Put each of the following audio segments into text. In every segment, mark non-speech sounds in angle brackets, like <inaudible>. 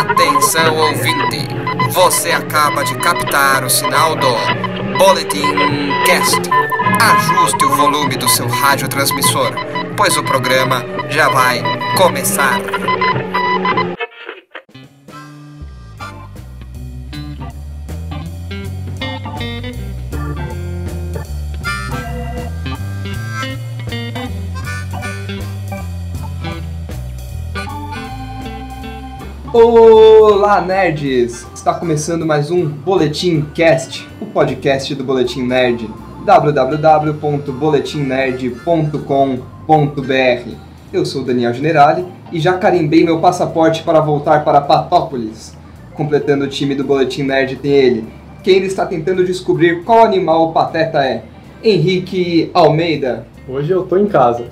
Atenção ouvinte, você acaba de captar o sinal do Boletim Cast. Ajuste o volume do seu radiotransmissor, pois o programa já vai começar. Olá, nerds! Está começando mais um Boletim Cast, o podcast do Boletim Nerd, www.boletimnerd.com.br. Eu sou Daniel Generali e já carimbei meu passaporte para voltar para Patópolis. Completando o time do Boletim Nerd tem ele, quem ainda está tentando descobrir qual animal o Pateta é, Henrique Almeida. Hoje eu tô em casa.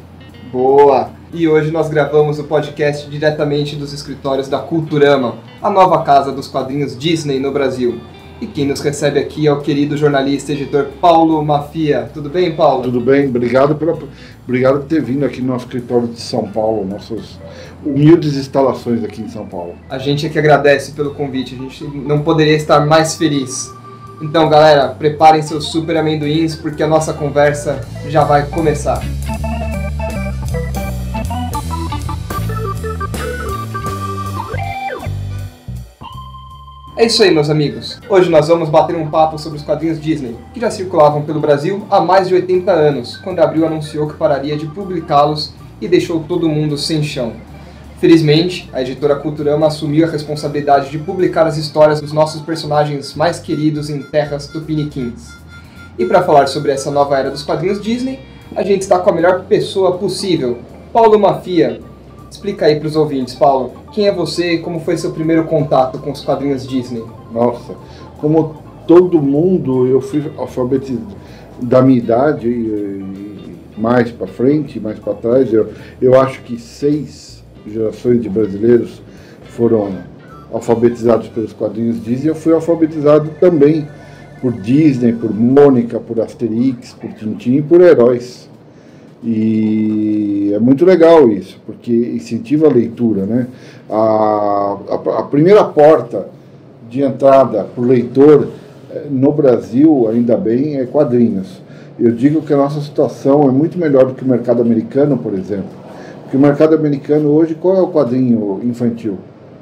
Boa! E hoje nós gravamos o podcast diretamente dos escritórios da Culturama, a nova casa dos quadrinhos Disney no Brasil. E quem nos recebe aqui é o querido jornalista e editor Paulo Mafia. Tudo bem, Paulo? Tudo bem, obrigado, pela, obrigado por ter vindo aqui no nosso escritório de São Paulo, nossas humildes instalações aqui em São Paulo. A gente é que agradece pelo convite, a gente não poderia estar mais feliz. Então, galera, preparem seus super amendoins porque a nossa conversa já vai começar. É isso aí, meus amigos. Hoje nós vamos bater um papo sobre os quadrinhos Disney, que já circulavam pelo Brasil há mais de 80 anos, quando a Abril anunciou que pararia de publicá-los e deixou todo mundo sem chão. Felizmente, a editora Culturama assumiu a responsabilidade de publicar as histórias dos nossos personagens mais queridos em terras tupiniquins. E para falar sobre essa nova era dos quadrinhos Disney, a gente está com a melhor pessoa possível, Paulo Mafia, Explica aí para os ouvintes, Paulo, quem é você e como foi seu primeiro contato com os quadrinhos Disney? Nossa, como todo mundo, eu fui alfabetizado da minha idade, e mais para frente, mais para trás, eu, eu acho que seis gerações de brasileiros foram alfabetizados pelos quadrinhos Disney. Eu fui alfabetizado também por Disney, por Mônica, por Asterix, por Tintin por heróis. E é muito legal isso, porque incentiva a leitura. Né? A, a, a primeira porta de entrada para o leitor eh, no Brasil, ainda bem, é quadrinhos. Eu digo que a nossa situação é muito melhor do que o mercado americano, por exemplo. Porque o mercado americano hoje, qual é o quadrinho infantil?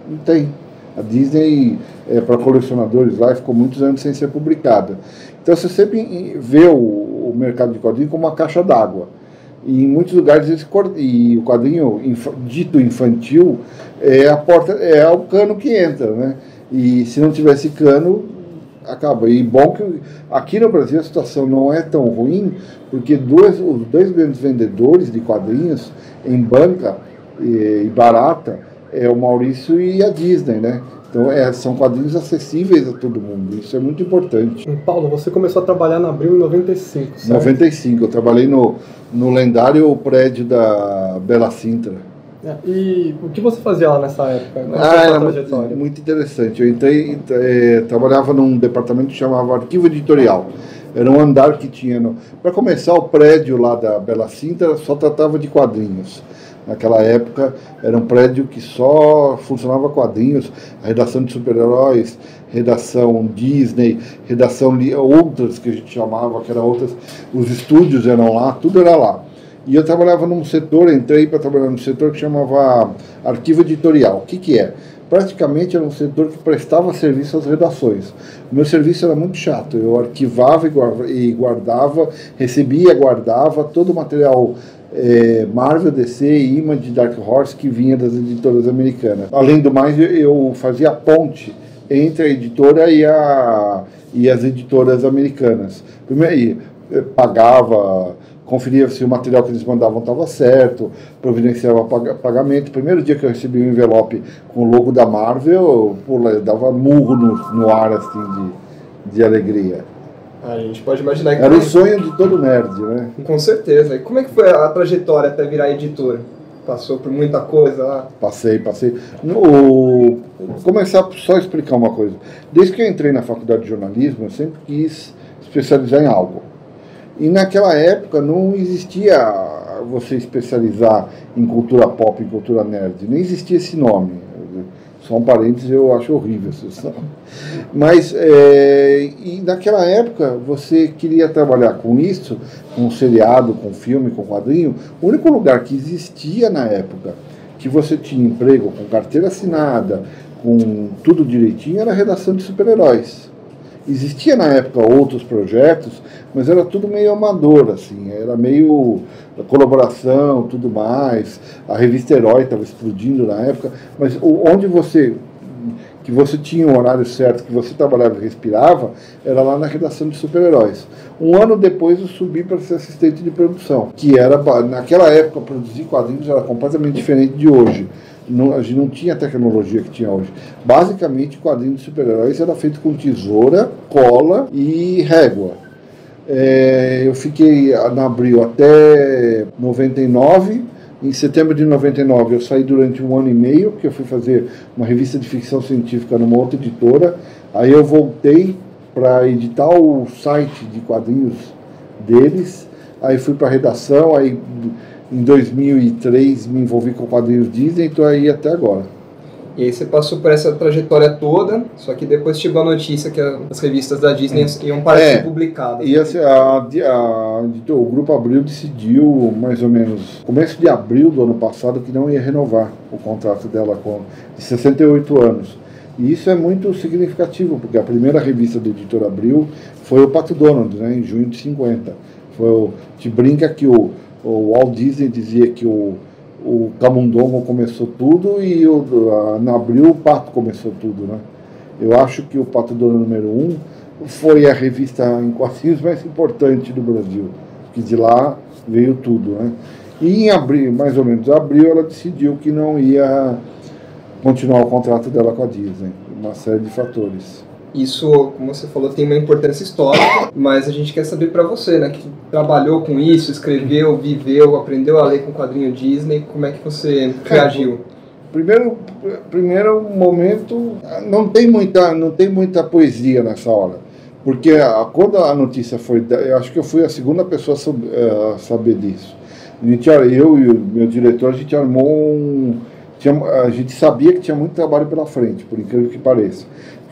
Não tem. A Disney, é, para colecionadores lá, ficou muitos anos sem ser publicada. Então você sempre vê o, o mercado de quadrinhos como uma caixa d'água. E em muitos lugares esse e o quadrinho inf, dito infantil é a porta é o cano que entra, né? E se não tivesse cano acaba. E bom que aqui no Brasil a situação não é tão ruim, porque dois, os dois grandes vendedores de quadrinhos em banca e, e barata é o Maurício e a Disney, né? Então, é, são quadrinhos acessíveis a todo mundo. Isso é muito importante. Paulo, você começou a trabalhar na Abril em 95, certo? 95. Eu trabalhei no, no lendário prédio da Bela Sintra. É, e o que você fazia lá nessa época? ah, era muito, muito, interessante. Eu entrei, é, trabalhava num departamento que chamava Arquivo Editorial. Era um andar que tinha. No... Para começar, o prédio lá da Bela Sintra só tratava de quadrinhos. Naquela época era um prédio que só funcionava quadrinhos, redação de super-heróis, redação Disney, redação outras que a gente chamava, que eram outras, os estúdios eram lá, tudo era lá. E eu trabalhava num setor, entrei para trabalhar num setor que chamava arquivo editorial. O que, que é? Praticamente era um setor que prestava serviço às redações. O meu serviço era muito chato. Eu arquivava e guardava, recebia guardava todo o material é, Marvel, DC, Image, Dark Horse que vinha das editoras americanas. Além do mais, eu fazia ponte entre a editora e, a, e as editoras americanas. Primeiro, pagava, conferia se o material que eles mandavam estava certo, providenciava pagamento. Primeiro dia que eu recebi um envelope com o logo da Marvel, eu dava murro no, no ar assim de, de alegria. A gente pode imaginar que. Era o sonho de todo nerd, né? Com certeza. E como é que foi a trajetória até virar editor? Passou por muita coisa lá? Passei, passei. No, começar só a explicar uma coisa. Desde que eu entrei na faculdade de jornalismo, eu sempre quis especializar em algo. E naquela época não existia você especializar em cultura pop, em cultura nerd. Nem existia esse nome. Só um parênteses, eu acho horrível essa Mas, é, naquela época, você queria trabalhar com isso, com seriado, com filme, com quadrinho. O único lugar que existia na época que você tinha emprego com carteira assinada, com tudo direitinho, era a redação de super-heróis. Existia na época outros projetos, mas era tudo meio amador, assim, era meio colaboração, tudo mais. A revista Herói estava explodindo na época, mas onde você que você tinha um horário certo, que você trabalhava e respirava, era lá na redação de super-heróis. Um ano depois eu subi para ser assistente de produção, que era, naquela época, produzir quadrinhos era completamente diferente de hoje. Não, a gente não tinha a tecnologia que tinha hoje. Basicamente, quadrinho de super-heróis era feito com tesoura, cola e régua. É, eu fiquei na Abril até 99. Em setembro de 99 eu saí durante um ano e meio, porque eu fui fazer uma revista de ficção científica numa outra editora. Aí eu voltei para editar o site de quadrinhos deles. Aí fui para a redação, aí em 2003 me envolvi com quadrinhos Disney, então aí até agora. E aí você passou por essa trajetória toda, só que depois chegou a notícia que as revistas da Disney iam parar é, de ser publicadas. E assim, a, a, o Grupo Abril decidiu, mais ou menos, começo de abril do ano passado, que não ia renovar o contrato dela com de 68 anos. E isso é muito significativo, porque a primeira revista do Editor Abril foi o Pato Donald, né, em junho de 50. Foi o, te brinca que o, o Walt Disney dizia que o o Camundongo começou tudo e o, a, em abril o Pato começou tudo, né? Eu acho que o Pato Dono número um foi a revista em quadrinhos mais importante do Brasil, que de lá veio tudo, né? E em abril, mais ou menos abril, ela decidiu que não ia continuar o contrato dela com a Disney, uma série de fatores. Isso, como você falou, tem uma importância histórica, mas a gente quer saber para você, né, que trabalhou com isso, escreveu, viveu, aprendeu a ler com o quadrinho Disney, como é que você reagiu? Primeiro, primeiro momento, não tem muita, não tem muita poesia nessa hora, porque a, quando a notícia foi, eu acho que eu fui a segunda pessoa a eh, saber disso. A gente, eu e o meu diretor, a gente armou um, tinha, a gente sabia que tinha muito trabalho pela frente, por incrível que pareça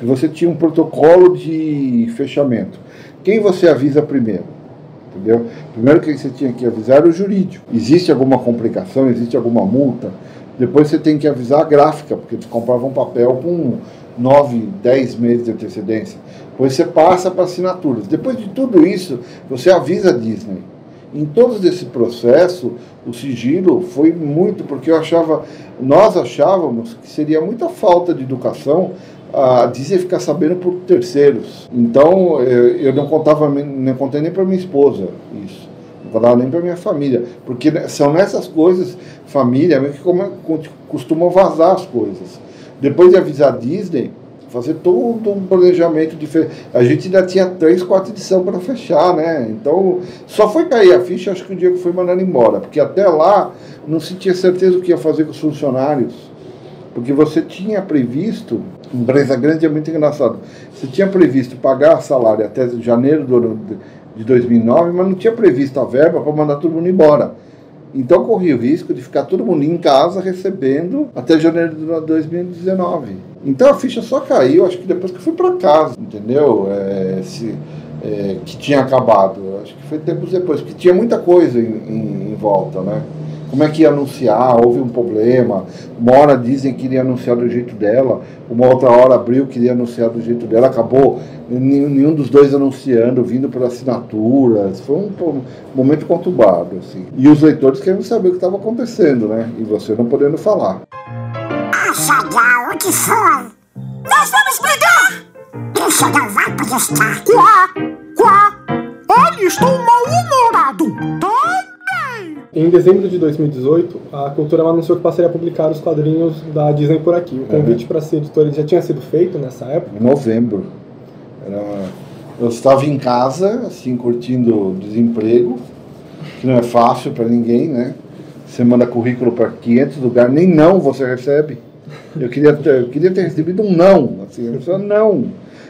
você tinha um protocolo de fechamento. Quem você avisa primeiro? Entendeu? Primeiro que você tinha que avisar era o jurídico. Existe alguma complicação, existe alguma multa? Depois você tem que avisar a gráfica, porque você comprava um papel com 9, 10 meses de antecedência. Depois você passa para assinaturas. Depois de tudo isso, você avisa a Disney. Em todo esse processo, o sigilo foi muito, porque eu achava, nós achávamos que seria muita falta de educação a Disney ficar sabendo por terceiros. Então eu não contava, não contei nem para minha esposa isso, não contava nem para minha família, porque são nessas coisas família que costumam vazar as coisas. Depois de avisar a Disney, fazer todo um planejamento diferente. A gente ainda tinha três, quatro edições para fechar, né? Então só foi cair a ficha, acho que o que foi mandado embora, porque até lá não se tinha certeza o que ia fazer com os funcionários porque você tinha previsto, empresa grande é muito engraçado, você tinha previsto pagar salário até janeiro de 2009, mas não tinha previsto a verba para mandar todo mundo embora. Então corria o risco de ficar todo mundo em casa recebendo até janeiro de 2019. Então a ficha só caiu, acho que depois que eu fui para casa, entendeu? É, se, é, que tinha acabado. Acho que foi tempos depois, porque tinha muita coisa em, em, em volta, né? Como é que ia anunciar, houve um problema. Uma hora dizem que iria anunciar do jeito dela, uma outra hora abriu que iria anunciar do jeito dela, acabou nenhum dos dois anunciando, vindo por assinaturas. Foi um, um momento conturbado. Assim. E os leitores querendo saber o que estava acontecendo, né? E você não podendo falar. Achagal, o que foi? Nós vamos brigar! Deixa da vaca estar. Quá, quá. Olha, estou mal-humorado. Tá? Em dezembro de 2018, a Cultura anunciou que passaria a publicar os quadrinhos da Disney por aqui. O convite uhum. para ser editor já tinha sido feito nessa época? Em novembro. Era... Eu estava em casa, assim, curtindo o desemprego, que não é fácil para ninguém, né? Você manda currículo para 500 lugares, nem não você recebe. Eu queria ter, eu queria ter recebido um não, assim, eu não.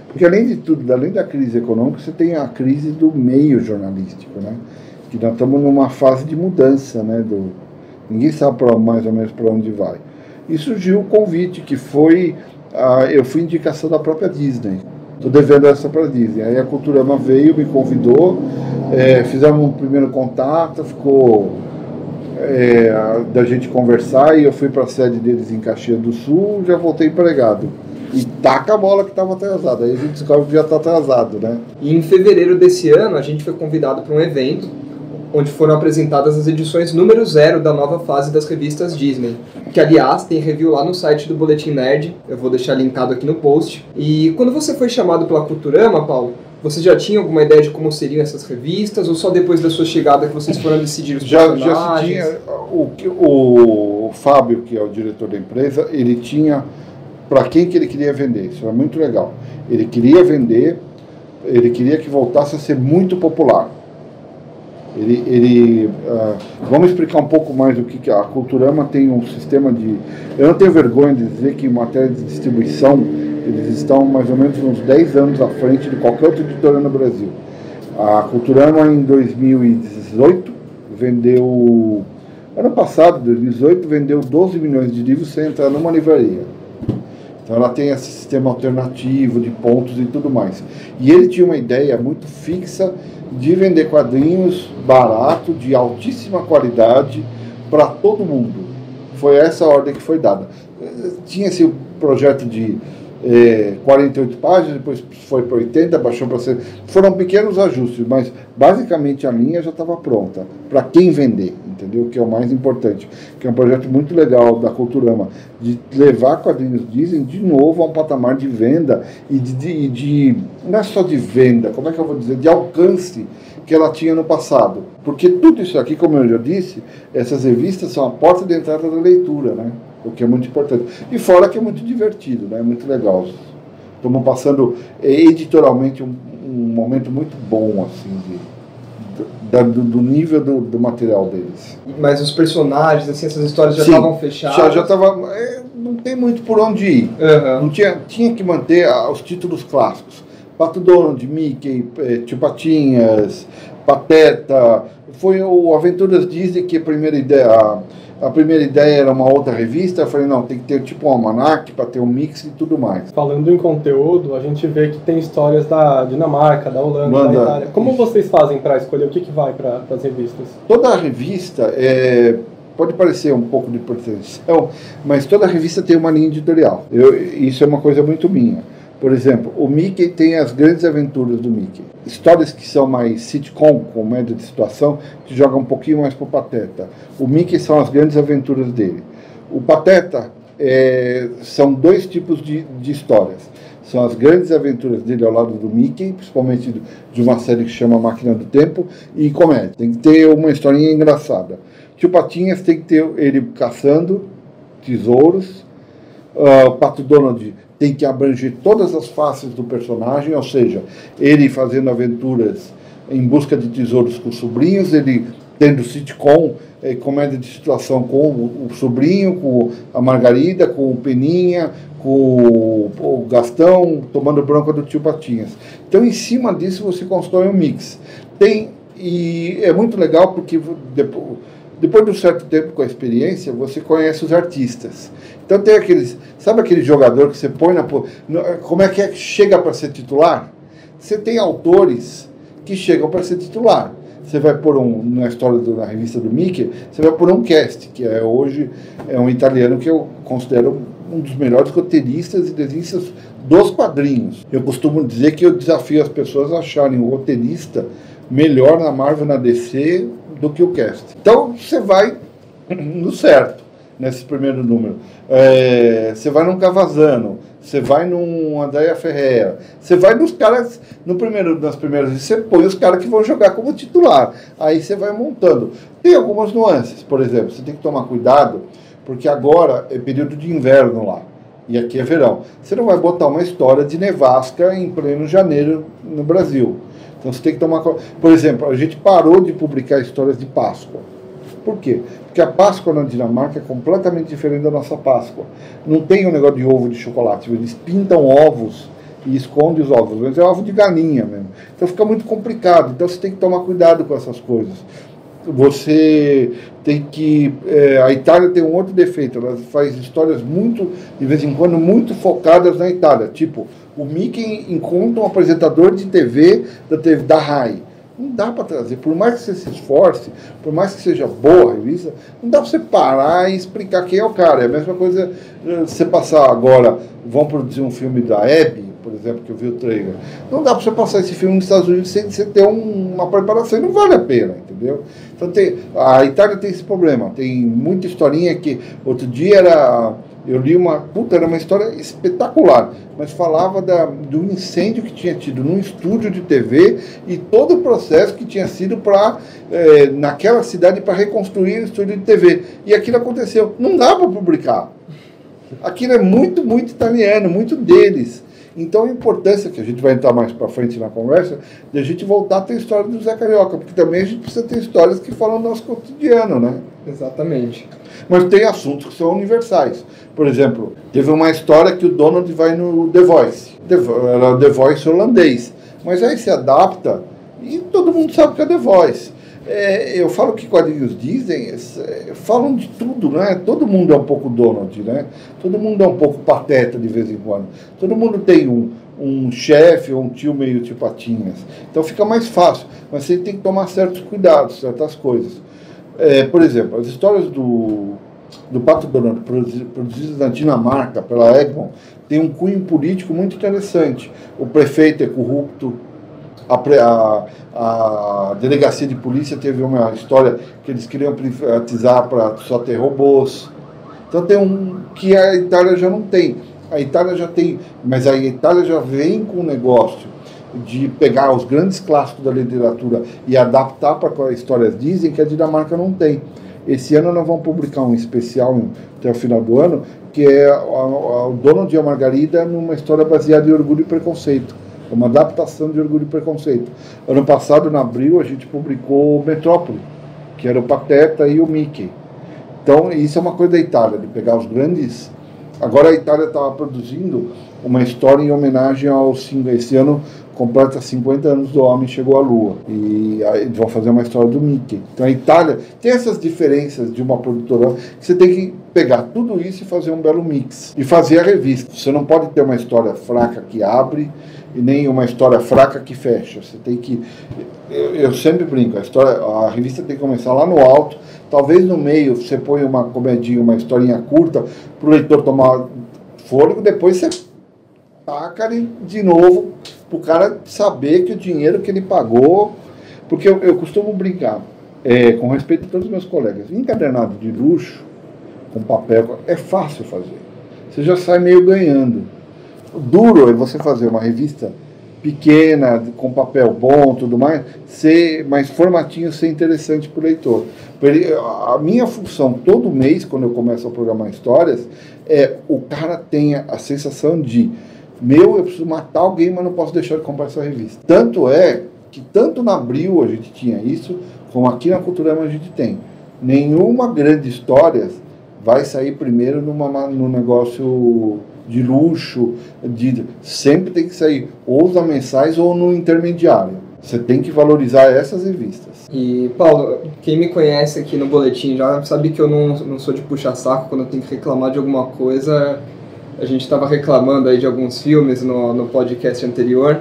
Porque além de tudo, além da crise econômica, você tem a crise do meio jornalístico, né? Que nós estamos numa fase de mudança, né? Do, ninguém sabe pra, mais ou menos para onde vai. E surgiu o convite, que foi. Uh, eu fui indicação da própria Disney. Estou devendo essa para a Disney. Aí a Culturama veio, me convidou, é, fizemos um primeiro contato, ficou é, da gente conversar e eu fui para a sede deles em Caxias do Sul, já voltei empregado. E taca a bola que estava atrasada. Aí a gente descobre que já está atrasado, né? E em fevereiro desse ano, a gente foi convidado para um evento onde foram apresentadas as edições número zero da nova fase das revistas Disney, que aliás tem review lá no site do Boletim Nerd, eu vou deixar linkado aqui no post. E quando você foi chamado pela Culturama, Paulo, você já tinha alguma ideia de como seriam essas revistas ou só depois da sua chegada que vocês foram decidir os já? Já se tinha, o, o Fábio, que é o diretor da empresa, ele tinha para quem que ele queria vender, isso era muito legal. Ele queria vender, ele queria que voltasse a ser muito popular. Ele, ele uh, vamos explicar um pouco mais o que, que a Culturama tem um sistema de. Eu não tenho vergonha de dizer que em matéria de distribuição eles estão mais ou menos uns 10 anos à frente de qualquer outra editora no Brasil. A Culturama em 2018 vendeu. Ano passado, 2018, vendeu 12 milhões de livros sem entrar numa livraria. Então ela tem esse sistema alternativo de pontos e tudo mais. E ele tinha uma ideia muito fixa de vender quadrinhos barato, de altíssima qualidade, para todo mundo. Foi essa a ordem que foi dada. Tinha esse projeto de é, 48 páginas, depois foi para 80, baixou para 100. Foram pequenos ajustes, mas basicamente a linha já estava pronta. Para quem vender, entendeu? Que é o mais importante. Que é um projeto muito legal da Culturama, de levar quadrinhos Disney de novo a um patamar de venda e de, de, de não é só de venda, como é que eu vou dizer? De alcance que ela tinha no passado. Porque tudo isso aqui, como eu já disse, essas revistas são a porta de entrada da leitura, né? o que é muito importante. E fora que é muito divertido, né? é muito legal. Estamos passando editorialmente um, um, momento muito bom, assim, de, do, do, nível do, do, material deles. Mas os personagens, assim, essas histórias já estavam fechadas? Já, já estava. É, não tem muito por onde ir. Uhum. Não tinha, tinha que manter os títulos clássicos. Pato Donald, Mickey, eh, Tio Patinhas, Pateta. Foi o Aventuras Disney que a primeira ideia a primeira ideia era uma outra revista, eu falei, não, tem que ter tipo um almanac para ter um mix e tudo mais. Falando em conteúdo, a gente vê que tem histórias da Dinamarca, da Holanda, Manda. da Itália. Como vocês fazem para escolher o que, que vai para as revistas? Toda a revista é, pode parecer um pouco de pretensão, mas toda revista tem uma linha editorial. Eu, isso é uma coisa muito minha. Por exemplo, o Mickey tem as grandes aventuras do Mickey. Histórias que são mais sitcom, comédia de situação, que jogam um pouquinho mais para o Pateta. O Mickey são as grandes aventuras dele. O Pateta é, são dois tipos de, de histórias. São as grandes aventuras dele ao lado do Mickey, principalmente de uma série que chama Máquina do Tempo, e comédia. Tem que ter uma historinha engraçada. Tio Patinhas tem que ter ele caçando tesouros. Uh, Pato Donald tem que abranger todas as faces do personagem, ou seja, ele fazendo aventuras em busca de tesouros com sobrinhos, ele tendo sitcom, é, comédia de situação com o, o, sobrinho, com a Margarida, com o Peninha, com o, o Gastão, tomando bronca do tio Patinhas. Então, em cima disso, você constrói um mix. Tem, e é muito legal porque depois, depois de um certo tempo com a experiência, você conhece os artistas. Então tem aqueles, sabe aquele jogador que você põe na. Como é que é que chega para ser titular? Você tem autores que chegam para ser titular. Você vai por um, na história da revista do Mickey, você vai por um cast, que é hoje é um italiano que eu considero um dos melhores roteiristas e desenhistas dos quadrinhos. Eu costumo dizer que eu desafio as pessoas a acharem o roteirista melhor na Marvel na DC do que o cast. Então você vai no certo nesse primeiro número. É, você vai num Cavazano, você vai num Andréia Ferreira, você vai nos caras, no primeiro, nas primeiras você põe os caras que vão jogar como titular. Aí você vai montando. Tem algumas nuances, por exemplo, você tem que tomar cuidado, porque agora é período de inverno lá. E aqui é verão. Você não vai botar uma história de nevasca em pleno janeiro no Brasil. Então você tem que tomar. Por exemplo, a gente parou de publicar histórias de Páscoa. Por quê? Porque a Páscoa na Dinamarca é completamente diferente da nossa Páscoa. Não tem o um negócio de ovo de chocolate. Eles pintam ovos e escondem os ovos, mas é ovo de galinha mesmo. Então fica muito complicado. Então você tem que tomar cuidado com essas coisas. você tem que. É, a Itália tem um outro defeito, ela faz histórias muito, de vez em quando, muito focadas na Itália. Tipo, o Mickey encontra um apresentador de TV da, TV, da RAI. Não dá para trazer, por mais que você se esforce, por mais que seja boa a revista, não dá para você parar e explicar quem é o cara. É a mesma coisa eh, você passar agora, vão produzir um filme da Hebe, por exemplo, que eu vi o trailer. Não dá para você passar esse filme nos Estados Unidos sem você ter um, uma preparação, não vale a pena, entendeu? Então tem, a Itália tem esse problema, tem muita historinha que outro dia era eu li uma. Puta, era uma história espetacular, mas falava da, do incêndio que tinha tido num estúdio de TV e todo o processo que tinha sido para, é, naquela cidade, para reconstruir o estúdio de TV. E aquilo aconteceu. Não dá para publicar. Aquilo é muito, muito italiano, muito deles. Então a importância, que a gente vai entrar mais para frente na conversa, de a gente voltar a ter a história do Zé Carioca, porque também a gente precisa ter histórias que falam do nosso cotidiano, né? Exatamente. Mas tem assuntos que são universais. Por exemplo, teve uma história que o Donald vai no The Voice. Era The Voice holandês. Mas aí se adapta e todo mundo sabe que é The Voice. É, eu falo que quadrinhos dizem, é, falam de tudo, né? Todo mundo é um pouco Donald, né? Todo mundo é um pouco pateta de vez em quando. Todo mundo tem um, um chefe ou um tio meio de patinhas. Então fica mais fácil. Mas você tem que tomar certos cuidados, certas coisas. É, por exemplo, as histórias do, do Pato Donald, produzidas na Dinamarca pela Egmont, tem um cunho político muito interessante. O prefeito é corrupto, a, a, a, delegacia de polícia teve uma história que eles queriam privatizar para só ter robôs. Então tem um que a Itália já não tem. A Itália já tem, mas a Itália já vem com o negócio de pegar os grandes clássicos da literatura e adaptar para histórias dizem que a Dinamarca não tem. Esse ano nós vamos publicar um especial até o final do ano, que é o Dono de a Margarida numa história baseada em orgulho e preconceito uma adaptação de Orgulho e Preconceito. Ano passado, em abril, a gente publicou Metrópole, que era o Pateta e o Mickey. Então, isso é uma coisa da Itália, de pegar os grandes. Agora a Itália estava produzindo uma história em homenagem ao esse ano completa 50 anos do homem chegou à Lua e aí vão fazer uma história do Mickey. Então a Itália tem essas diferenças de uma produtora que você tem que pegar tudo isso e fazer um belo mix e fazer a revista. Você não pode ter uma história fraca que abre e nem uma história fraca que fecha. Você tem que. Eu, eu, sempre brinco, a, história, a revista tem que começar lá no alto, talvez no meio você põe uma comedinha, uma historinha curta, para o leitor tomar fôlego, depois você taca de novo, para o cara saber que o dinheiro que ele pagou. Porque eu, eu costumo brincar, é, com respeito a todos os meus colegas, encadernado de luxo, com papel, é fácil fazer. Você já sai meio ganhando duro é você fazer uma revista pequena, com papel bom, tudo mais, ser mais formatinho, ser interessante para o leitor. A minha função todo mês, quando eu começo a programar histórias, é o cara tenha a sensação de meu, eu preciso matar alguém, mas não posso deixar de comprar essa revista. Tanto é que tanto na Abril a gente tinha isso, como aqui na Culturama a gente tem. Nenhuma grande história vai sair primeiro numa, num negócio de luxo, de sempre tem que sair ou na mensais ou no intermediário. Você tem que valorizar essas revistas. E, Paulo, quem me conhece aqui no boletim já sabe que eu não, não sou de puxar saco quando eu tenho que reclamar de alguma coisa. A gente estava reclamando aí de alguns filmes no, no podcast anterior,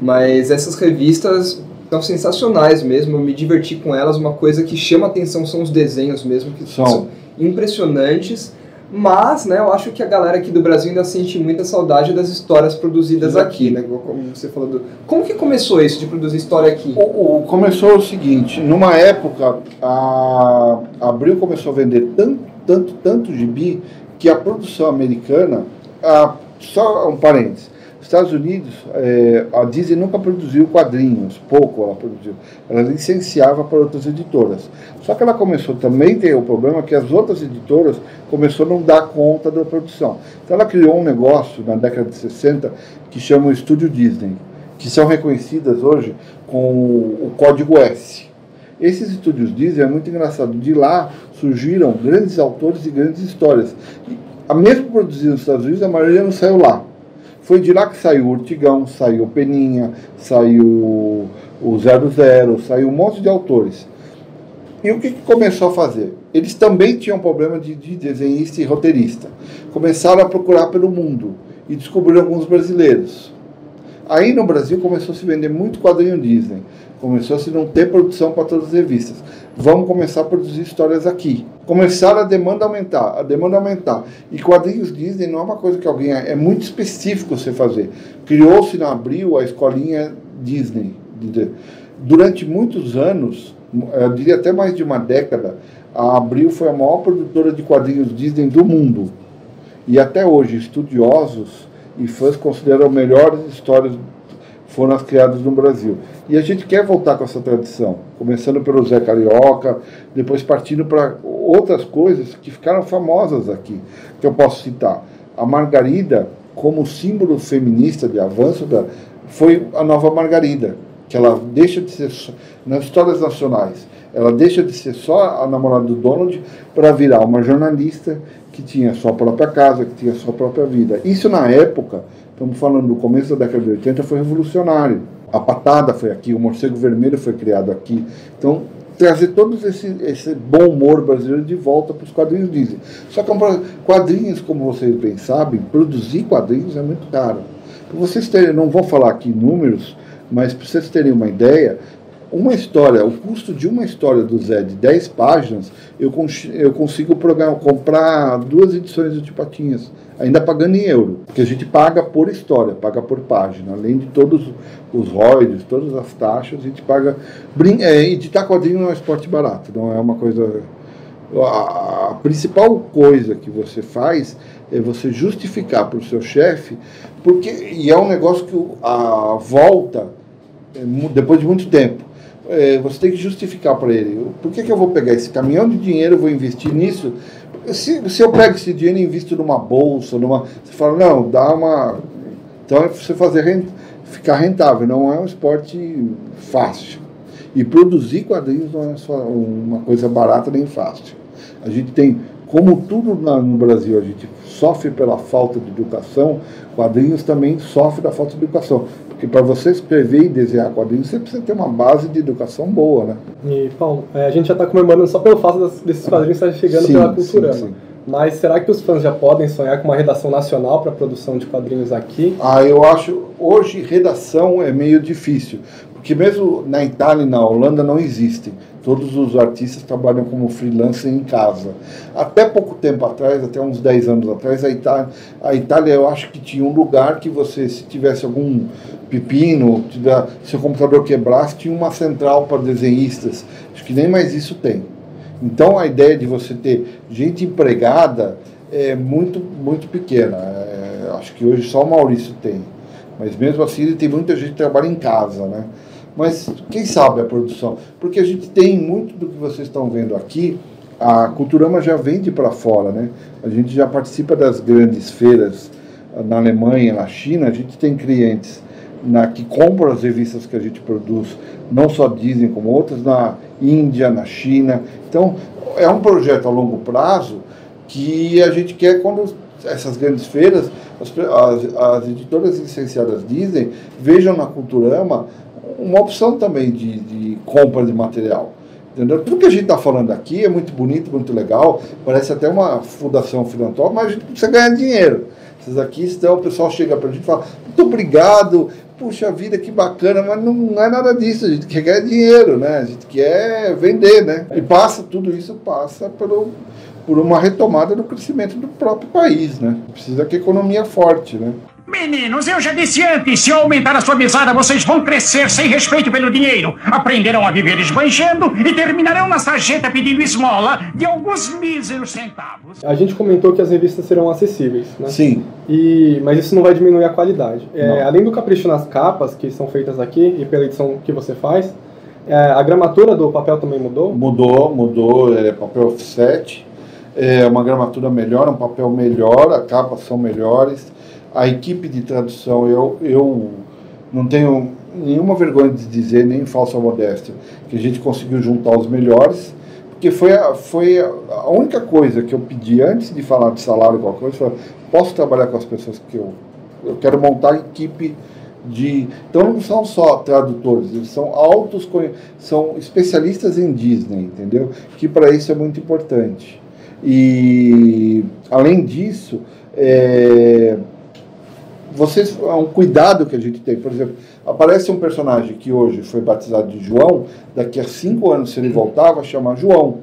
mas essas revistas são sensacionais mesmo. Eu me diverti com elas. Uma coisa que chama atenção são os desenhos mesmo, que são, são impressionantes. Mas, né, eu acho que a galera aqui do Brasil ainda sente muita saudade das histórias produzidas aqui, né? Como você falou do... Como que começou isso de produzir história aqui? O, o começou o seguinte, numa época a Abril começou a vender tanto, tanto, tanto gibi que a produção americana, a, só um parênteses, Estados Unidos, é, a Disney nunca produziu quadrinhos, pouco ela produziu. Ela licenciava para outras editoras. Só que ela começou também ter o problema que as outras editoras começaram a não dar conta da produção. Então ela criou um negócio na década de 60 que chama o Estúdio Disney, que são reconhecidas hoje com o código S. Esses estúdios Disney é muito engraçado. De lá surgiram grandes autores e grandes histórias. E, a mesmo produzida nos Estados Unidos, a maioria não saiu lá foi de lá que saiu o Urtigão, saiu Peninha, saiu o Zero Zero, saiu um monte de autores. E o que, que começou a fazer? Eles também tinham problema de, de desenhista e roteirista. Começaram a procurar pelo mundo e descobriram alguns brasileiros. Aí no Brasil começou a se vender muito quadrinho Disney. Começou a se não ter produção para todas as revistas. Vamos começar a produzir histórias aqui. Começaram a demanda aumentar, a demanda aumentar. E quadrinhos Disney não é uma coisa que alguém é muito específico você fazer. Criou-se na Abril a escolinha Disney. Durante muitos anos, eu diria até mais de uma década, a Abril foi a maior produtora de quadrinhos Disney do mundo. E até hoje, estudiosos e fãs consideram melhores histórias foram as criadas no Brasil. E a gente quer voltar com essa tradição, começando pelo Zé Carioca, depois partindo para outras coisas que ficaram famosas aqui, que eu posso citar. A Margarida, como símbolo feminista de avanço, da, foi a nova Margarida, que ela deixa de ser, nas histórias nacionais, ela deixa de ser só a namorada do Donald para virar uma jornalista que tinha sua própria casa, que tinha sua própria vida. Isso na época, estamos falando do começo da década de 80, foi revolucionário. A patada foi aqui, o morcego vermelho foi criado aqui. Então, trazer todo esse, esse bom humor brasileiro de volta para os quadrinhos Disney. Só que é quadrinhos, como vocês bem sabem, produzir quadrinhos é muito caro. Vocês terem, não vou falar aqui números, mas para vocês terem uma ideia, uma história, o custo de uma história do Zé de 10 páginas, eu, cons eu consigo comprar duas edições do Tipatinhas, ainda pagando em euro. Porque a gente paga por história, paga por página. Além de todos os royalties, todas as taxas, a gente paga. É, editar quadrinho não é um esporte barato, não é uma coisa. A principal coisa que você faz é você justificar para o seu chefe, porque e é um negócio que a volta é, depois de muito tempo é, você tem que justificar para ele. Por que, que eu vou pegar esse caminhão de dinheiro, vou investir nisso? Se, se eu pego esse dinheiro e invisto numa bolsa, numa, você fala, não, dá uma. Então é você fazer ficar rentável, não é um esporte fácil. E produzir quadrinhos não é só uma coisa barata nem fácil. A gente tem, como tudo no Brasil, a gente sofre pela falta de educação, quadrinhos também sofre da falta de educação. Porque para você escrever e desenhar quadrinhos, você precisa ter uma base de educação boa, né? E, Paulo, é, a gente já está comemorando só pelo fato desses quadrinhos estarem chegando sim, pela cultura. Sim, sim. Mas será que os fãs já podem sonhar com uma redação nacional para a produção de quadrinhos aqui? Ah, eu acho. Hoje, redação é meio difícil. Porque mesmo na Itália e na Holanda não existem. Todos os artistas trabalham como freelancer em casa. Até pouco tempo atrás, até uns 10 anos atrás, a Itália, a Itália eu acho que tinha um lugar que você, se tivesse algum pepino, se seu computador quebrasse, tinha uma central para desenhistas. Acho que nem mais isso tem. Então a ideia de você ter gente empregada é muito, muito pequena. É, acho que hoje só o Maurício tem. Mas mesmo assim, tem muita gente que trabalha em casa, né? Mas quem sabe a produção? Porque a gente tem muito do que vocês estão vendo aqui, a Culturama já vende para fora, né? A gente já participa das grandes feiras na Alemanha, na China, a gente tem clientes na, que compram as revistas que a gente produz, não só Disney como outras, na Índia, na China. Então, é um projeto a longo prazo que a gente quer quando essas grandes feiras, as, as, as editoras licenciadas Disney vejam na Culturama uma opção também de, de compra de material. Entendeu? Tudo que a gente está falando aqui é muito bonito, muito legal, parece até uma fundação filantrópica, mas a gente precisa ganhar dinheiro. Vocês aqui estão, o pessoal chega para a gente e fala, muito obrigado, puxa vida, que bacana, mas não, é nada disso, a gente quer ganhar dinheiro, né? A gente quer vender, né? E passa, tudo isso passa pelo, por uma retomada do crescimento do próprio país, né? Precisa que a economia forte, né? Meninos, eu já disse antes, se eu aumentar a sua mesada, vocês vão crescer sem respeito pelo dinheiro. Aprenderão a viver esbanjando e terminarão na sarjeta pedindo esmola de alguns míseros centavos. A gente comentou que as revistas serão acessíveis, né? Sim. E, mas isso não vai diminuir a qualidade. É, além do capricho nas capas, que são feitas aqui, e pela edição que você faz, é, a gramatura do papel também mudou? Mudou, mudou, é papel offset, é uma gramatura melhor, um papel melhor, as capas são melhores a equipe de tradução, eu, eu não tenho nenhuma vergonha de dizer, nem falsa modéstia, que a gente conseguiu juntar os melhores, porque foi a, foi a única coisa que eu pedi antes de falar de salário, qualquer coisa, foi, posso trabalhar com as pessoas que eu, eu quero montar equipe de. Então não são só tradutores, eles são altos, são especialistas em Disney, entendeu? Que para isso é muito importante. E além disso, é, vocês é um cuidado que a gente tem. Por exemplo, aparece um personagem que hoje foi batizado de João, daqui a cinco anos, se ele voltar, vai chamar João.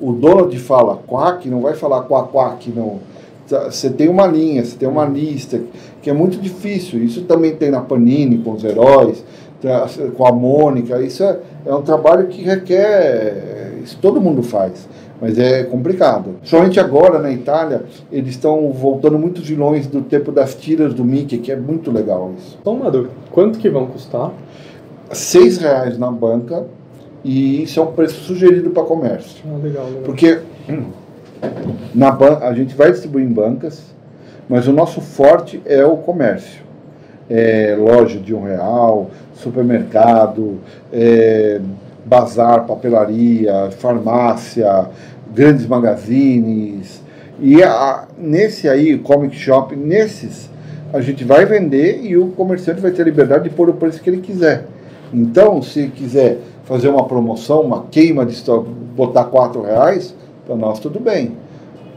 O Donald fala quack, não vai falar quack, quack, não Tá, você tem uma linha, você tem uma lista, que é muito difícil. Isso também tem na Panini, com os heróis, tá, com a Mônica. Isso é, é um trabalho que requer. Isso todo mundo faz, mas é complicado. Somente agora na Itália, eles estão voltando muitos vilões do tempo das tiras do Mickey, que é muito legal isso. Uma dúvida: quanto que vão custar? Seis reais na banca e isso é um preço sugerido para comércio. Ah, legal, legal. Porque. Hum, na a gente vai distribuir em bancas, mas o nosso forte é o comércio. É, loja de um real, supermercado, é, bazar, papelaria, farmácia, grandes magazines. E a, nesse aí, comic shop, nesses, a gente vai vender e o comerciante vai ter a liberdade de pôr o preço que ele quiser. Então, se quiser fazer uma promoção, uma queima de botar quatro reais, para nós tudo bem.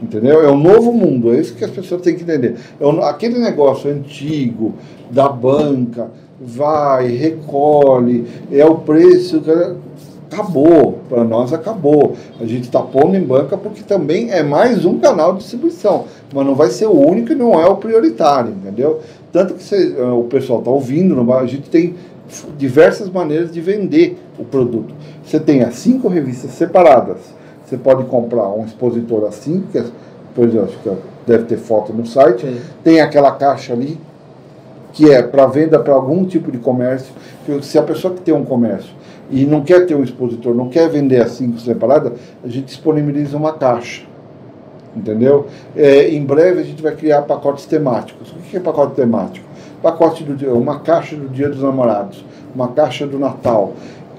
Entendeu? É um novo mundo, é isso que as pessoas têm que entender. É aquele negócio antigo da banca, vai, recolhe, é o preço. Acabou, para nós acabou. A gente está pondo em banca porque também é mais um canal de distribuição, mas não vai ser o único e não é o prioritário, entendeu? Tanto que você, eh, o pessoal está ouvindo, a gente tem diversas maneiras de vender o produto. Você tem as cinco revistas separadas você pode comprar um expositor assim, que é, depois eu acho que deve ter foto no site. Sim. Tem aquela caixa ali, que é para venda para algum tipo de comércio. Se a pessoa que tem um comércio e não quer ter um expositor, não quer vender assim separada, a gente disponibiliza uma caixa. Entendeu? É, em breve a gente vai criar pacotes temáticos. O que é pacote temático? Pacote do dia, uma caixa do Dia dos Namorados, uma caixa do Natal.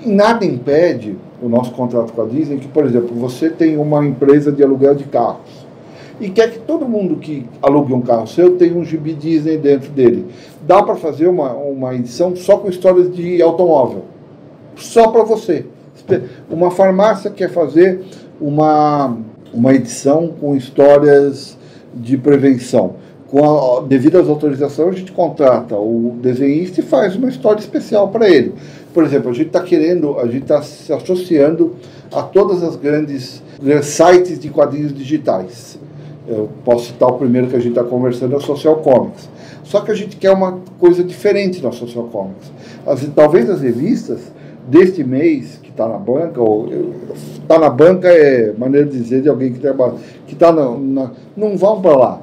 E nada impede o nosso contrato com a Disney, que, por exemplo, você tem uma empresa de aluguel de carros e quer que todo mundo que alugue um carro seu tenha um gibi Disney dentro dele. Dá para fazer uma, uma edição só com histórias de automóvel. Só para você. Uma farmácia quer fazer uma, uma edição com histórias de prevenção. Com a, devido às autorizações, a gente contrata o desenhista e faz uma história especial para ele. Por exemplo, a gente está querendo, a gente está se associando a todas as grandes, grandes sites de quadrinhos digitais. Eu posso citar o primeiro que a gente está conversando, é o Social Comics. Só que a gente quer uma coisa diferente na Social Comics. As, talvez as revistas deste mês, que está na banca, ou está na banca é maneira de dizer de alguém que trabalha, que está na, na, não vão para lá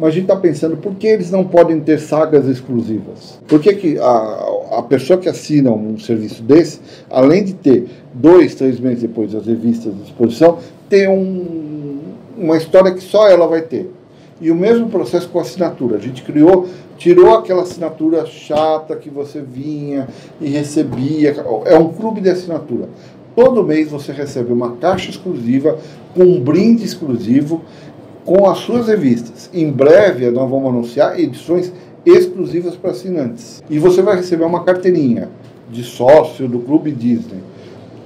mas a gente está pensando por que eles não podem ter sagas exclusivas? Por que, que a, a pessoa que assina um serviço desse, além de ter dois, três meses depois das revistas de exposição, tem um, uma história que só ela vai ter? E o mesmo processo com a assinatura. A gente criou, tirou aquela assinatura chata que você vinha e recebia. É um clube de assinatura. Todo mês você recebe uma caixa exclusiva com um brinde exclusivo com as suas revistas. Em breve nós vamos anunciar edições exclusivas para assinantes. E você vai receber uma carteirinha de sócio do Clube Disney.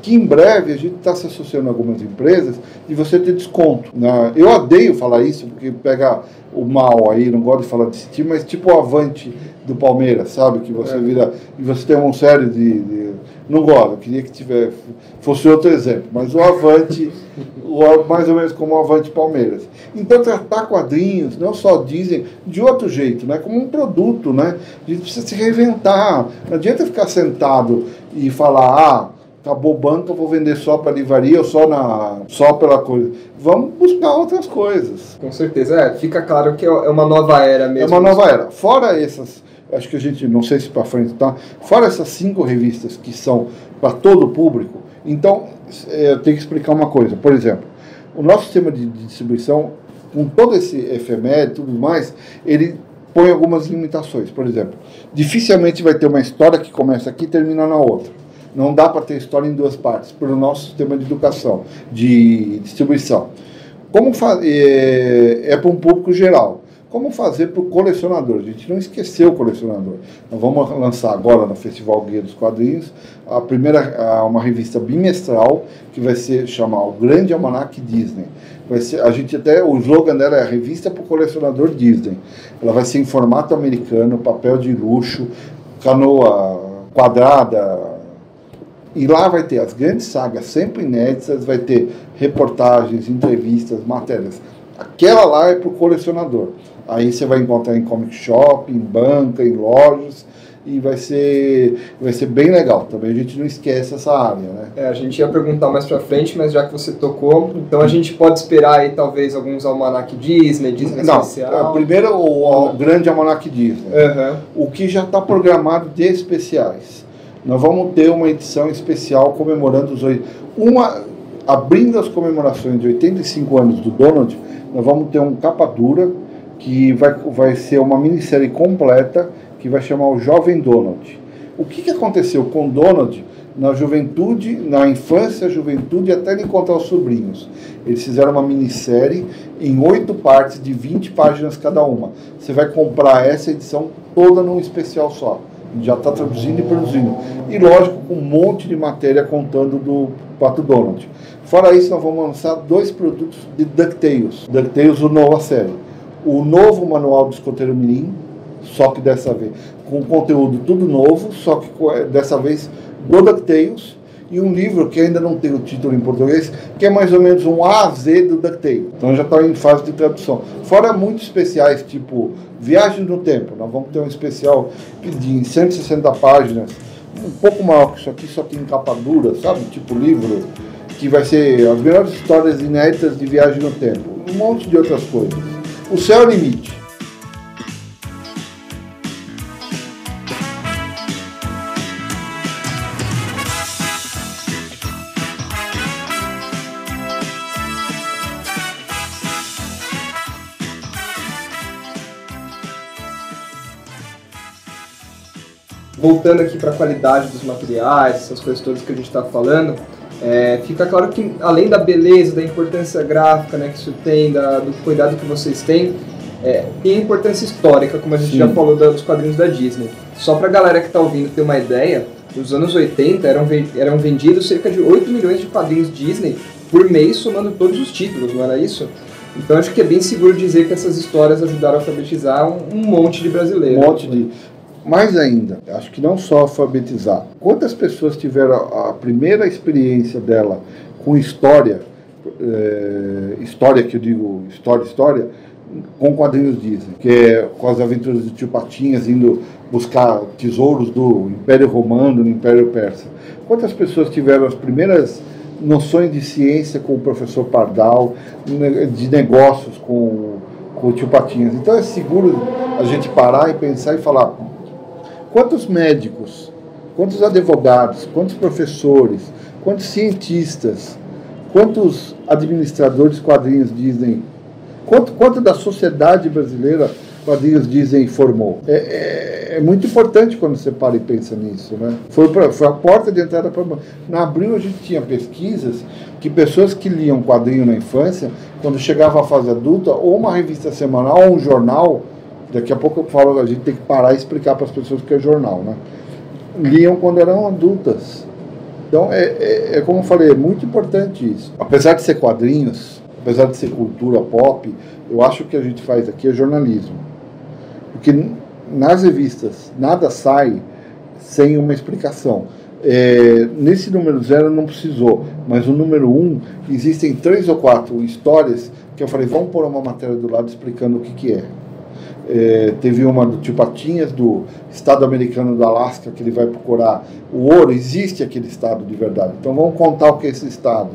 Que em breve a gente está se associando a algumas empresas e você ter desconto. Né? Eu odeio falar isso, porque pega o mal aí, não gosto de falar desse time, mas tipo o Avante do Palmeiras, sabe? Que você é. vira. E você tem uma série de, de. não gosto, eu queria que tivesse, fosse outro exemplo, mas o Avante, <laughs> o, mais ou menos como o Avante Palmeiras. Então tratar quadrinhos, não só dizem, de outro jeito, né? Como um produto, né? A gente precisa se reinventar. Não adianta ficar sentado e falar, ah, acabou o banco, eu vou vender só para livraria ou só, na, só pela coisa. Vamos buscar outras coisas. Com certeza, é, fica claro que é uma nova era mesmo. É uma nova era. Fora essas, acho que a gente, não sei se para frente tá, fora essas cinco revistas que são para todo o público, então é, eu tenho que explicar uma coisa. Por exemplo, o nosso sistema de, de distribuição, com todo esse efeméride e tudo mais, ele põe algumas limitações. Por exemplo, dificilmente vai ter uma história que começa aqui e termina na outra não dá para ter história em duas partes, pelo nosso sistema de educação, de distribuição. Como é, é para um público geral. como fazer para o colecionador. A gente não esqueceu o colecionador. Nós vamos lançar agora no Festival Guia dos Quadrinhos a primeira, uma revista bimestral que vai ser chamar o Grande Almanac Disney. Vai ser, a gente até o slogan dela é a revista para o colecionador Disney. Ela vai ser em formato americano, papel de luxo, canoa quadrada, e lá vai ter as grandes sagas sempre inéditas, vai ter reportagens, entrevistas, matérias. Aquela lá é para o colecionador. Aí você vai encontrar em comic shop, em banca, em lojas e vai ser, vai ser bem legal. Também a gente não esquece essa área, né? É, a gente ia perguntar mais para frente, mas já que você tocou, então a gente pode esperar aí talvez alguns almanac Disney, Disney não, especial. É, primeiro o, o grande almanac Disney. Uhum. O que já está programado de especiais nós vamos ter uma edição especial comemorando os oito. Uma, abrindo as comemorações de 85 anos do Donald, nós vamos ter um capa dura que vai, vai ser uma minissérie completa que vai chamar o Jovem Donald. O que, que aconteceu com Donald na juventude, na infância, juventude até ele encontrar os sobrinhos? Eles fizeram uma minissérie em oito partes de 20 páginas cada uma. Você vai comprar essa edição toda num especial só já está traduzindo e produzindo. E lógico, com um monte de matéria contando do Pato Donald. Fora isso, nós vamos lançar dois produtos de DuckTales. DuckTales, o nova série. O novo manual do escoteiro mirim, só que dessa vez com conteúdo tudo novo, só que dessa vez do DuckTales e um livro que ainda não tem o título em português, que é mais ou menos um A a Z do DuckTales. Então já está em fase de tradução. Fora muitos especiais, tipo Viagem no Tempo. Nós vamos ter um especial de 160 páginas, um pouco maior que isso aqui, só tem capa dura, sabe? Tipo livro, que vai ser as melhores histórias inéditas de viagem no tempo. Um monte de outras coisas. O céu é o limite. Voltando aqui para a qualidade dos materiais, essas coisas todas que a gente está falando, é, fica claro que além da beleza, da importância gráfica né, que isso tem, da, do cuidado que vocês têm, é, tem a importância histórica, como a gente Sim. já falou dos quadrinhos da Disney. Só para a galera que está ouvindo ter uma ideia, nos anos 80 eram, eram vendidos cerca de 8 milhões de quadrinhos Disney por mês, somando todos os títulos, não era isso? Então acho que é bem seguro dizer que essas histórias ajudaram a alfabetizar um, um monte de brasileiros. Um monte de. Mais ainda, acho que não só alfabetizar. Quantas pessoas tiveram a primeira experiência dela com história, é, história que eu digo, história, história, com quadrinhos Disney, que é com as aventuras do tio Patinhas indo buscar tesouros do Império Romano, no Império Persa. Quantas pessoas tiveram as primeiras noções de ciência com o professor Pardal, de negócios com, com o tio Patinhas? Então é seguro a gente parar e pensar e falar, Quantos médicos, quantos advogados, quantos professores, quantos cientistas, quantos administradores quadrinhos dizem, quanto, quanto da sociedade brasileira quadrinhos dizem formou. É, é, é, muito importante quando você para e pensa nisso. Né? Foi, pra, foi a porta de entrada para. Na Abril a gente tinha pesquisas que pessoas que liam quadrinho na infância, quando chegava à fase adulta, ou uma revista semanal ou um jornal Daqui a pouco eu falo, a gente tem que parar e explicar para as pessoas o que é jornal, né? Liam quando eram adultas. Então, é, é, é, como eu falei, é muito importante isso. Apesar de ser quadrinhos, apesar de ser cultura pop, eu acho que a gente faz aqui é jornalismo. Porque nas revistas nada sai sem uma explicação. É, nesse número zero não precisou, mas o número um, existem três ou quatro histórias que eu falei, vamos pôr uma matéria do lado explicando o que, que é. É, teve uma do tio Patinhas, do estado americano do Alasca, que ele vai procurar o ouro. Existe aquele estado de verdade. Então vamos contar o que é esse estado.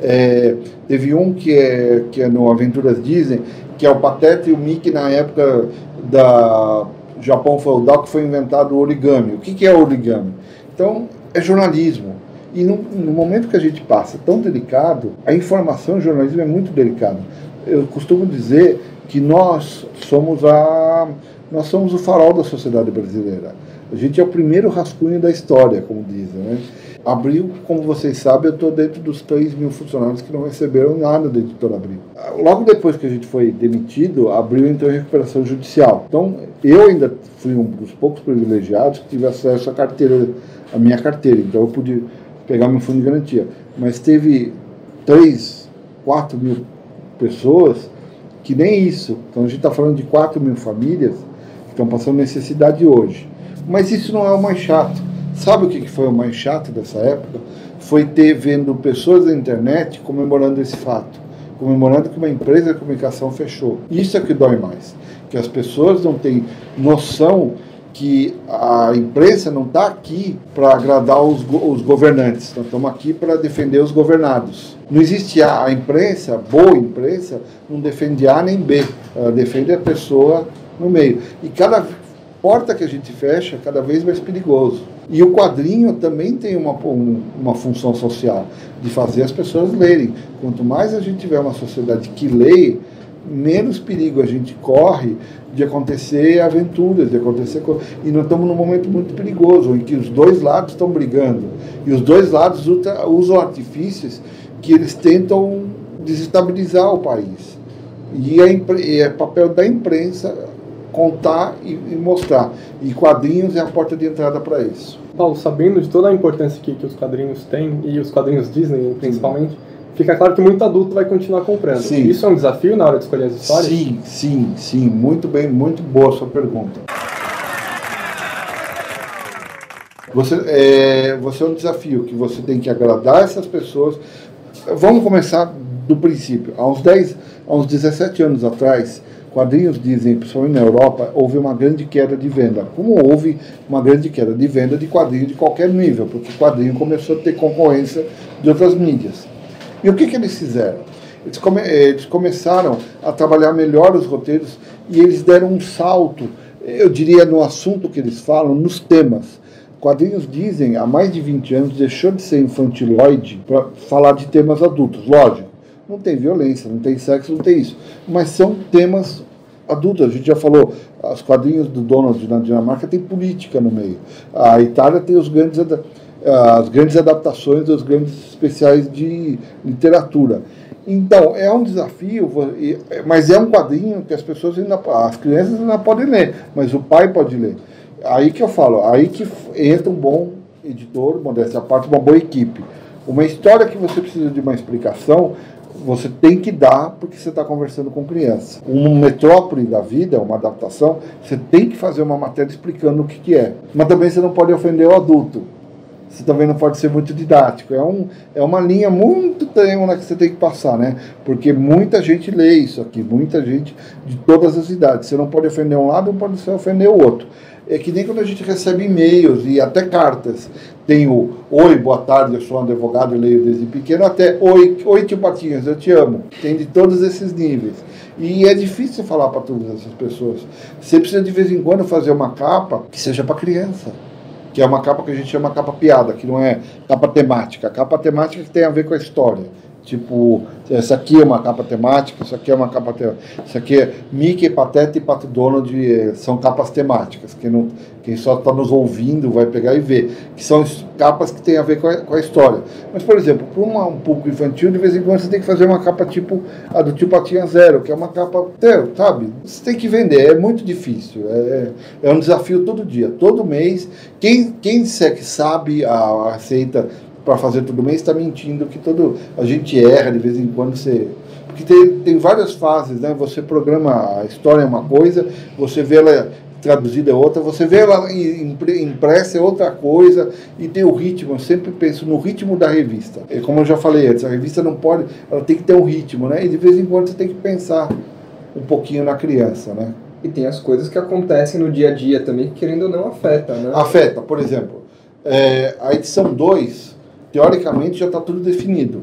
É, teve um que é, que é no Aventuras Disney, que é o Pateta e o Mickey na época da Japão feudal, que foi inventado o origami. O que, que é origami? Então é jornalismo. E no, no momento que a gente passa tão delicado, a informação em jornalismo é muito delicada. Eu costumo dizer que nós somos a nós somos o farol da sociedade brasileira. A gente é o primeiro rascunho da história, como dizem, né? Abril, como vocês sabem, eu estou dentro dos 3 mil funcionários que não receberam nada da editora Abril. Logo depois que a gente foi demitido, Abril entrou em recuperação judicial. Então, eu ainda fui um dos poucos privilegiados que tive acesso à carteira, à minha carteira. Então, eu pude pegar meu fundo de garantia. Mas teve 3, 4 mil pessoas que nem isso. Então, a gente está falando de 4 mil famílias que estão passando necessidade hoje. Mas isso não é o mais chato Sabe o que foi o mais chato dessa época? Foi ter vendo pessoas da internet comemorando esse fato, comemorando que uma empresa de comunicação fechou. Isso é que dói mais, que as pessoas não têm noção que a imprensa não está aqui para agradar os, os, governantes, nós estamos aqui para defender os governados. Não existe a, a imprensa, boa imprensa, não defende A nem B, ela defende a pessoa no meio. E cada porta que a gente fecha, cada vez mais perigoso. E o quadrinho também tem uma, uma função social, de fazer as pessoas lerem. Quanto mais a gente tiver uma sociedade que lê, menos perigo a gente corre de acontecer aventuras, de acontecer e nós estamos num momento muito perigoso em que os dois lados estão brigando e os dois lados usam artifícios que eles tentam desestabilizar o país e é, é papel da imprensa contar e, e, mostrar. E quadrinhos é a porta de entrada para isso. Paulo, sabendo de toda a importância que, que os quadrinhos têm, e os quadrinhos Disney principalmente, sim. Fica claro que muito adulto vai continuar comprando. Sim. Isso é um desafio na hora de escolher as histórias? Sim, sim, sim. Muito bem, muito boa a sua pergunta. Você é, você é um desafio que você tem que agradar essas pessoas. Vamos começar do princípio. Há uns 10, há uns 17 anos atrás, quadrinhos dizem, principalmente na Europa, houve uma grande queda de venda. Como houve uma grande queda de venda de quadrinhos de qualquer nível, porque o quadrinho começou a ter concorrência de outras mídias. E o que, que eles fizeram? Eles, come, eh, eles começaram a trabalhar melhor os roteiros e eles deram um salto, eu diria, no assunto que eles falam, nos temas. Quadrinhos dizem, há mais de 20 anos, deixou de ser infantiloide para falar de temas adultos. Lógico, não tem violência, não tem sexo, não tem isso. Mas são temas adultos. A gente já falou, os quadrinhos do Donald na Dinamarca tem política no meio. A Itália tem os grandes, as grandes adaptações dos grandes especiais de literatura. Então, é um desafio, mas é um quadrinho que as pessoas ainda, as crianças ainda podem ler, mas o pai pode ler. Aí que eu falo, aí que entra um bom editor, modéstia à parte, uma boa equipe. Uma história que você precisa de uma explicação, você tem que dar porque você está conversando com criança. Um metrópole da vida, uma adaptação, você tem que fazer uma matéria explicando o que, que é. Mas também você não pode ofender o adulto. Você também não pode ser muito didático. É, um, é uma linha muito tênue que você tem que passar, né? Porque muita gente lê isso aqui, muita gente de todas as idades. Você não pode ofender um lado, não pode ofender o outro é que nem quando a gente recebe e-mails e até cartas. Tem o Oi, boa tarde, eu sou um advogado, eu leio desde pequeno, até Oi, Oi tio Patinhas, eu te amo. Tem de todos esses níveis. E é difícil falar para todas essas pessoas. Você precisa de vez em quando fazer uma capa que seja para criança. Que é uma capa que a gente chama capa piada, que não é capa temática. Capa temática que tem a ver com a história. Tipo, essa aqui é uma capa temática, isso aqui é uma capa temática. Isso aqui é Mickey, Pateta e Pato Donald eh, são capas temáticas. Quem, não, quem só está nos ouvindo vai pegar e ver. Que são capas que têm a ver com a, com a história. Mas, por exemplo, para um público infantil, de vez em quando você tem que fazer uma capa tipo a do Tio Patinha Zero, que é uma capa, sabe? Você tem que vender, é muito difícil. É, é um desafio todo dia, todo mês. Quem, quem disser que sabe a, a receita para fazer todo mês está mentindo que todo a gente erra de vez em quando você porque tem, tem várias fases né? Você programa a história é uma coisa você vê ela traduzida é outra você vê ela impressa é outra coisa e tem o ritmo eu sempre penso no ritmo da revista. É como eu já falei antes a revista não pode ela tem que ter um ritmo né? E de vez em quando você tem que pensar um pouquinho na criança né? E tem as coisas que acontecem no dia a dia também que querendo ou não afeta né? Afeta por exemplo é, a edição 2 teoricamente já está tudo definido.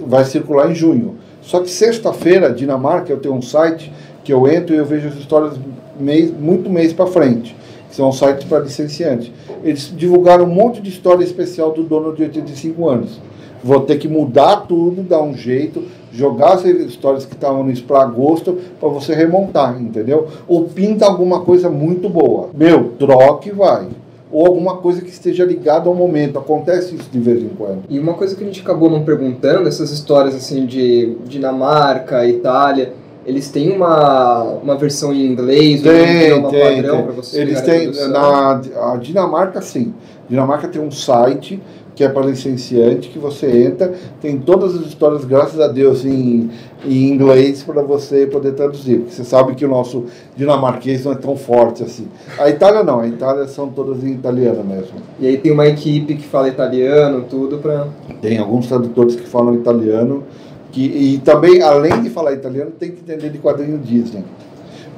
Vai circular em junho. Só que sexta-feira, Dinamarca, eu tenho um site que eu entro e eu vejo as histórias mês, muito mês para frente, que são sites para licenciantes. Eles divulgaram um monte de história especial do dono de 85 anos. Vou ter que mudar tudo, dar um jeito, jogar as histórias que estavam nisso para agosto para você remontar, entendeu? Ou pinta alguma coisa muito boa. Meu, troque vai. Ou alguma coisa que esteja ligada ao momento. Acontece isso de vez em quando. E uma coisa que a gente acabou não perguntando, essas histórias assim de Dinamarca, Itália, eles têm uma, uma versão em inglês, tem, idioma tem, padrão para você Eles têm, na a Dinamarca sim. A Dinamarca tem um site que é para licenciante, que você entra, tem todas as histórias, graças a Deus, em, em inglês para você poder traduzir. Porque você sabe que o nosso dinamarquês não é tão forte assim. A Itália não, a Itália são todas em italiano mesmo. E aí tem uma equipe que fala italiano, tudo para. Tem alguns tradutores que falam italiano, que, e também, além de falar italiano, tem que entender de quadrinho Disney.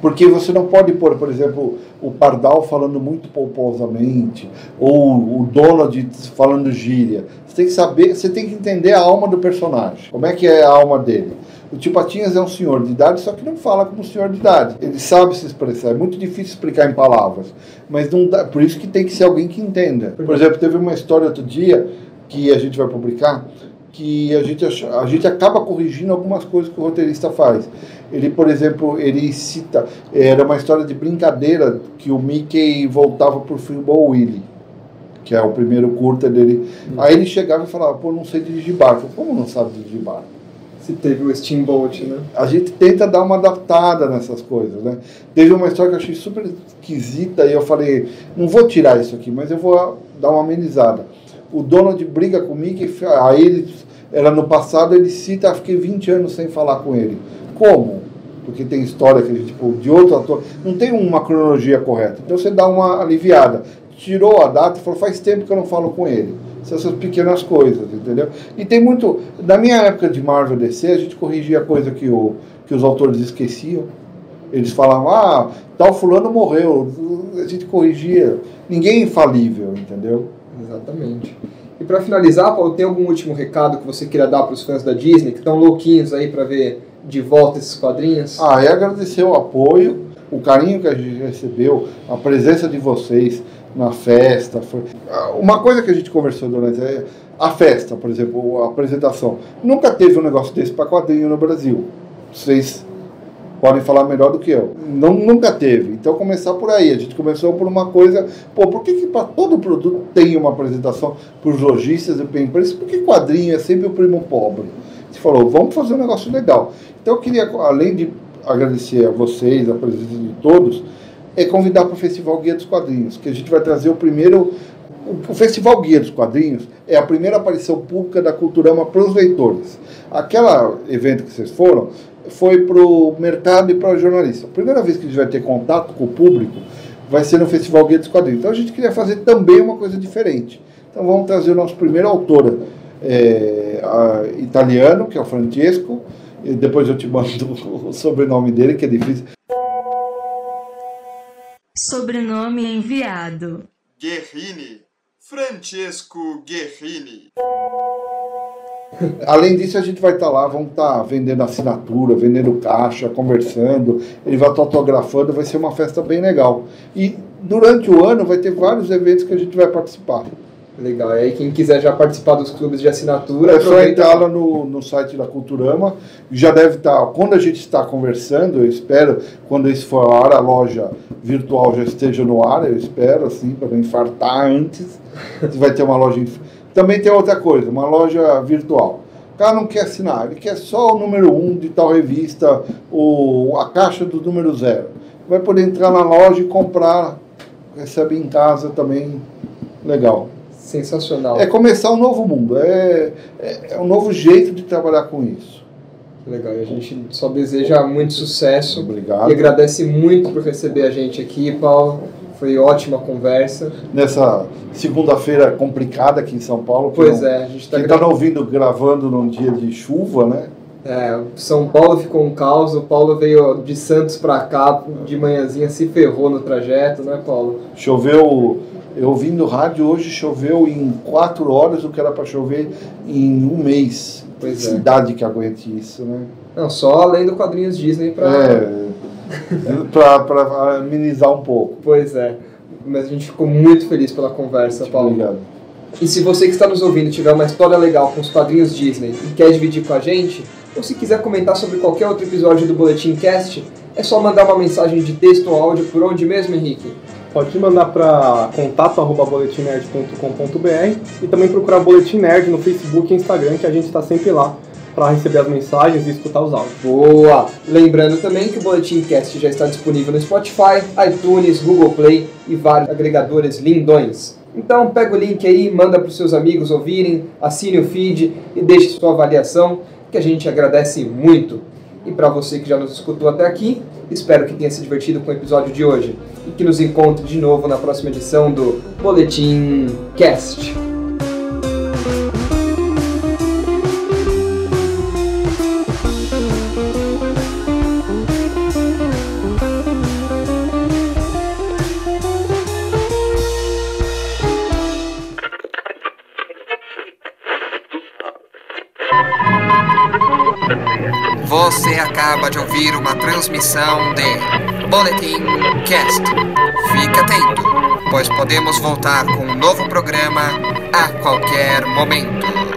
Porque você não pode pôr, por exemplo, o Pardal falando muito pomposamente, ou o Donald falando gíria. Você tem que saber, você tem que entender a alma do personagem. Como é que é a alma dele? O Tio Patinhas é um senhor de idade, só que não fala como senhor de idade. Ele sabe se expressar. É muito difícil explicar em palavras. Mas não dá, por isso que tem que ser alguém que entenda. Por exemplo, teve uma história outro dia que a gente vai publicar que a gente, a gente acaba corrigindo algumas coisas que o roteirista faz. Ele, por exemplo, ele cita, era uma história de brincadeira que o Mickey voltava por Freeball Willie, que é o primeiro curta dele. Hum. Aí ele chegava e falava, pô, não sei dirigir barco. Como não sabe dirigir barco? Se teve o Steamboat, né? A gente tenta dar uma adaptada nessas coisas, né? Teve uma história que eu achei super esquisita e eu falei, não vou tirar isso aqui, mas eu vou dar uma amenizada o Donald briga comigo, aí ele, era no passado, ele cita, fiquei 20 anos sem falar com ele. Como? Porque tem história que, tipo, de outro ator, não tem uma cronologia correta. Então você dá uma aliviada. Tirou a data e falou, faz tempo que eu não falo com ele. Essas pequenas coisas, entendeu? E tem muito. Na minha época de Marvel DC, a gente corrigia coisa que, o, que os autores esqueciam. Eles falavam, ah, tal fulano morreu. A gente corrigia. Ninguém é infalível, entendeu? Exatamente. E para finalizar, Paulo, tem algum último recado que você queira dar para os fãs da Disney que estão louquinhos aí para ver de volta esses quadrinhos? Ah, é agradecer o apoio, o carinho que a gente recebeu, a presença de vocês na festa. Foi... Uma coisa que a gente conversou durante é a festa, por exemplo, a apresentação. Nunca teve um negócio desse para quadrinho no Brasil. Vocês podem falar melhor do que eu. Não, nunca teve. Então começar por aí. A gente começou por uma coisa, pô, por que, que para todo produto tem uma apresentação para os lojistas e para empresas? Por que quadrinho é sempre o primo pobre? Gente falou, vamos fazer um negócio legal. Então eu queria, além de agradecer a vocês, a presença de todos, é convidar para o Festival Guia dos Quadrinhos, que a gente vai trazer o primeiro. O Festival Guia dos Quadrinhos é a primeira aparição pública da Culturama para os leitores. Aquela evento que vocês foram foi para o mercado e para o jornalista. A primeira vez que a gente vai ter contato com o público vai ser no Festival Guia dos Quadrinhos. Então a gente queria fazer também uma coisa diferente. Então vamos trazer o nosso primeiro autor é, italiano, que é o Francesco, e depois eu te mando <laughs> o sobrenome dele, que é difícil. Sobrenome enviado. Guerrini. Francesco Guerrini. Além disso, a gente vai estar tá lá, vamos estar tá vendendo assinatura, vendendo caixa, conversando, ele vai estar tá autografando, vai ser uma festa bem legal. E durante o ano vai ter vários eventos que a gente vai participar. Legal, e aí quem quiser já participar dos clubes de assinatura... É só entrar lá. no, no site da Culturama, já deve estar, quando a gente está conversando, eu espero, quando isso for a hora, a loja virtual já esteja no ar, eu espero, assim, para não infartar antes, <laughs> vai ter uma loja... Também tem outra coisa, uma loja virtual. O cara não quer assinar, ele quer só o número 1 um de tal revista, o, a caixa do número 0. Vai poder entrar na loja e comprar, recebe em casa também. Legal. Sensacional. É começar um novo mundo, é, é, é um novo jeito de trabalhar com isso. Legal, e a gente só deseja muito sucesso. Obrigado. E agradece muito por receber a gente aqui, Paulo. Foi ótima conversa. Nessa segunda-feira complicada aqui em São Paulo. Pois não, é, a gente está gra... ouvindo gravando num dia de chuva, né? É, São Paulo ficou um caos. O Paulo veio de Santos para cá de manhãzinha, se ferrou no trajeto, né, Paulo? Choveu. Eu ouvi no rádio hoje choveu em quatro horas o que era para chover em um mês. Pois é. Cidade que aguente isso, né? Não, só além do quadrinhos Disney para. É <laughs> para amenizar um pouco. Pois é. Mas a gente ficou muito feliz pela conversa, muito Paulo. Obrigado. E se você que está nos ouvindo tiver uma história legal com os quadrinhos Disney e quer dividir com a gente, ou se quiser comentar sobre qualquer outro episódio do Boletim Cast, é só mandar uma mensagem de texto ou áudio por onde mesmo, Henrique? Pode mandar para contato@boletimnerd.com.br e também procurar Boletim Nerd no Facebook e Instagram, que a gente está sempre lá para receber as mensagens e escutar os áudios. Boa! Lembrando também que o Boletim Cast já está disponível no Spotify, iTunes, Google Play e vários agregadores lindões. Então pega o link aí, manda para os seus amigos ouvirem, assine o feed e deixe sua avaliação, que a gente agradece muito. E para você que já nos escutou até aqui, espero que tenha se divertido com o episódio de hoje e que nos encontre de novo na próxima edição do Boletim Cast. Acaba de ouvir uma transmissão de Boletim Cast. Fique atento, pois podemos voltar com um novo programa a qualquer momento.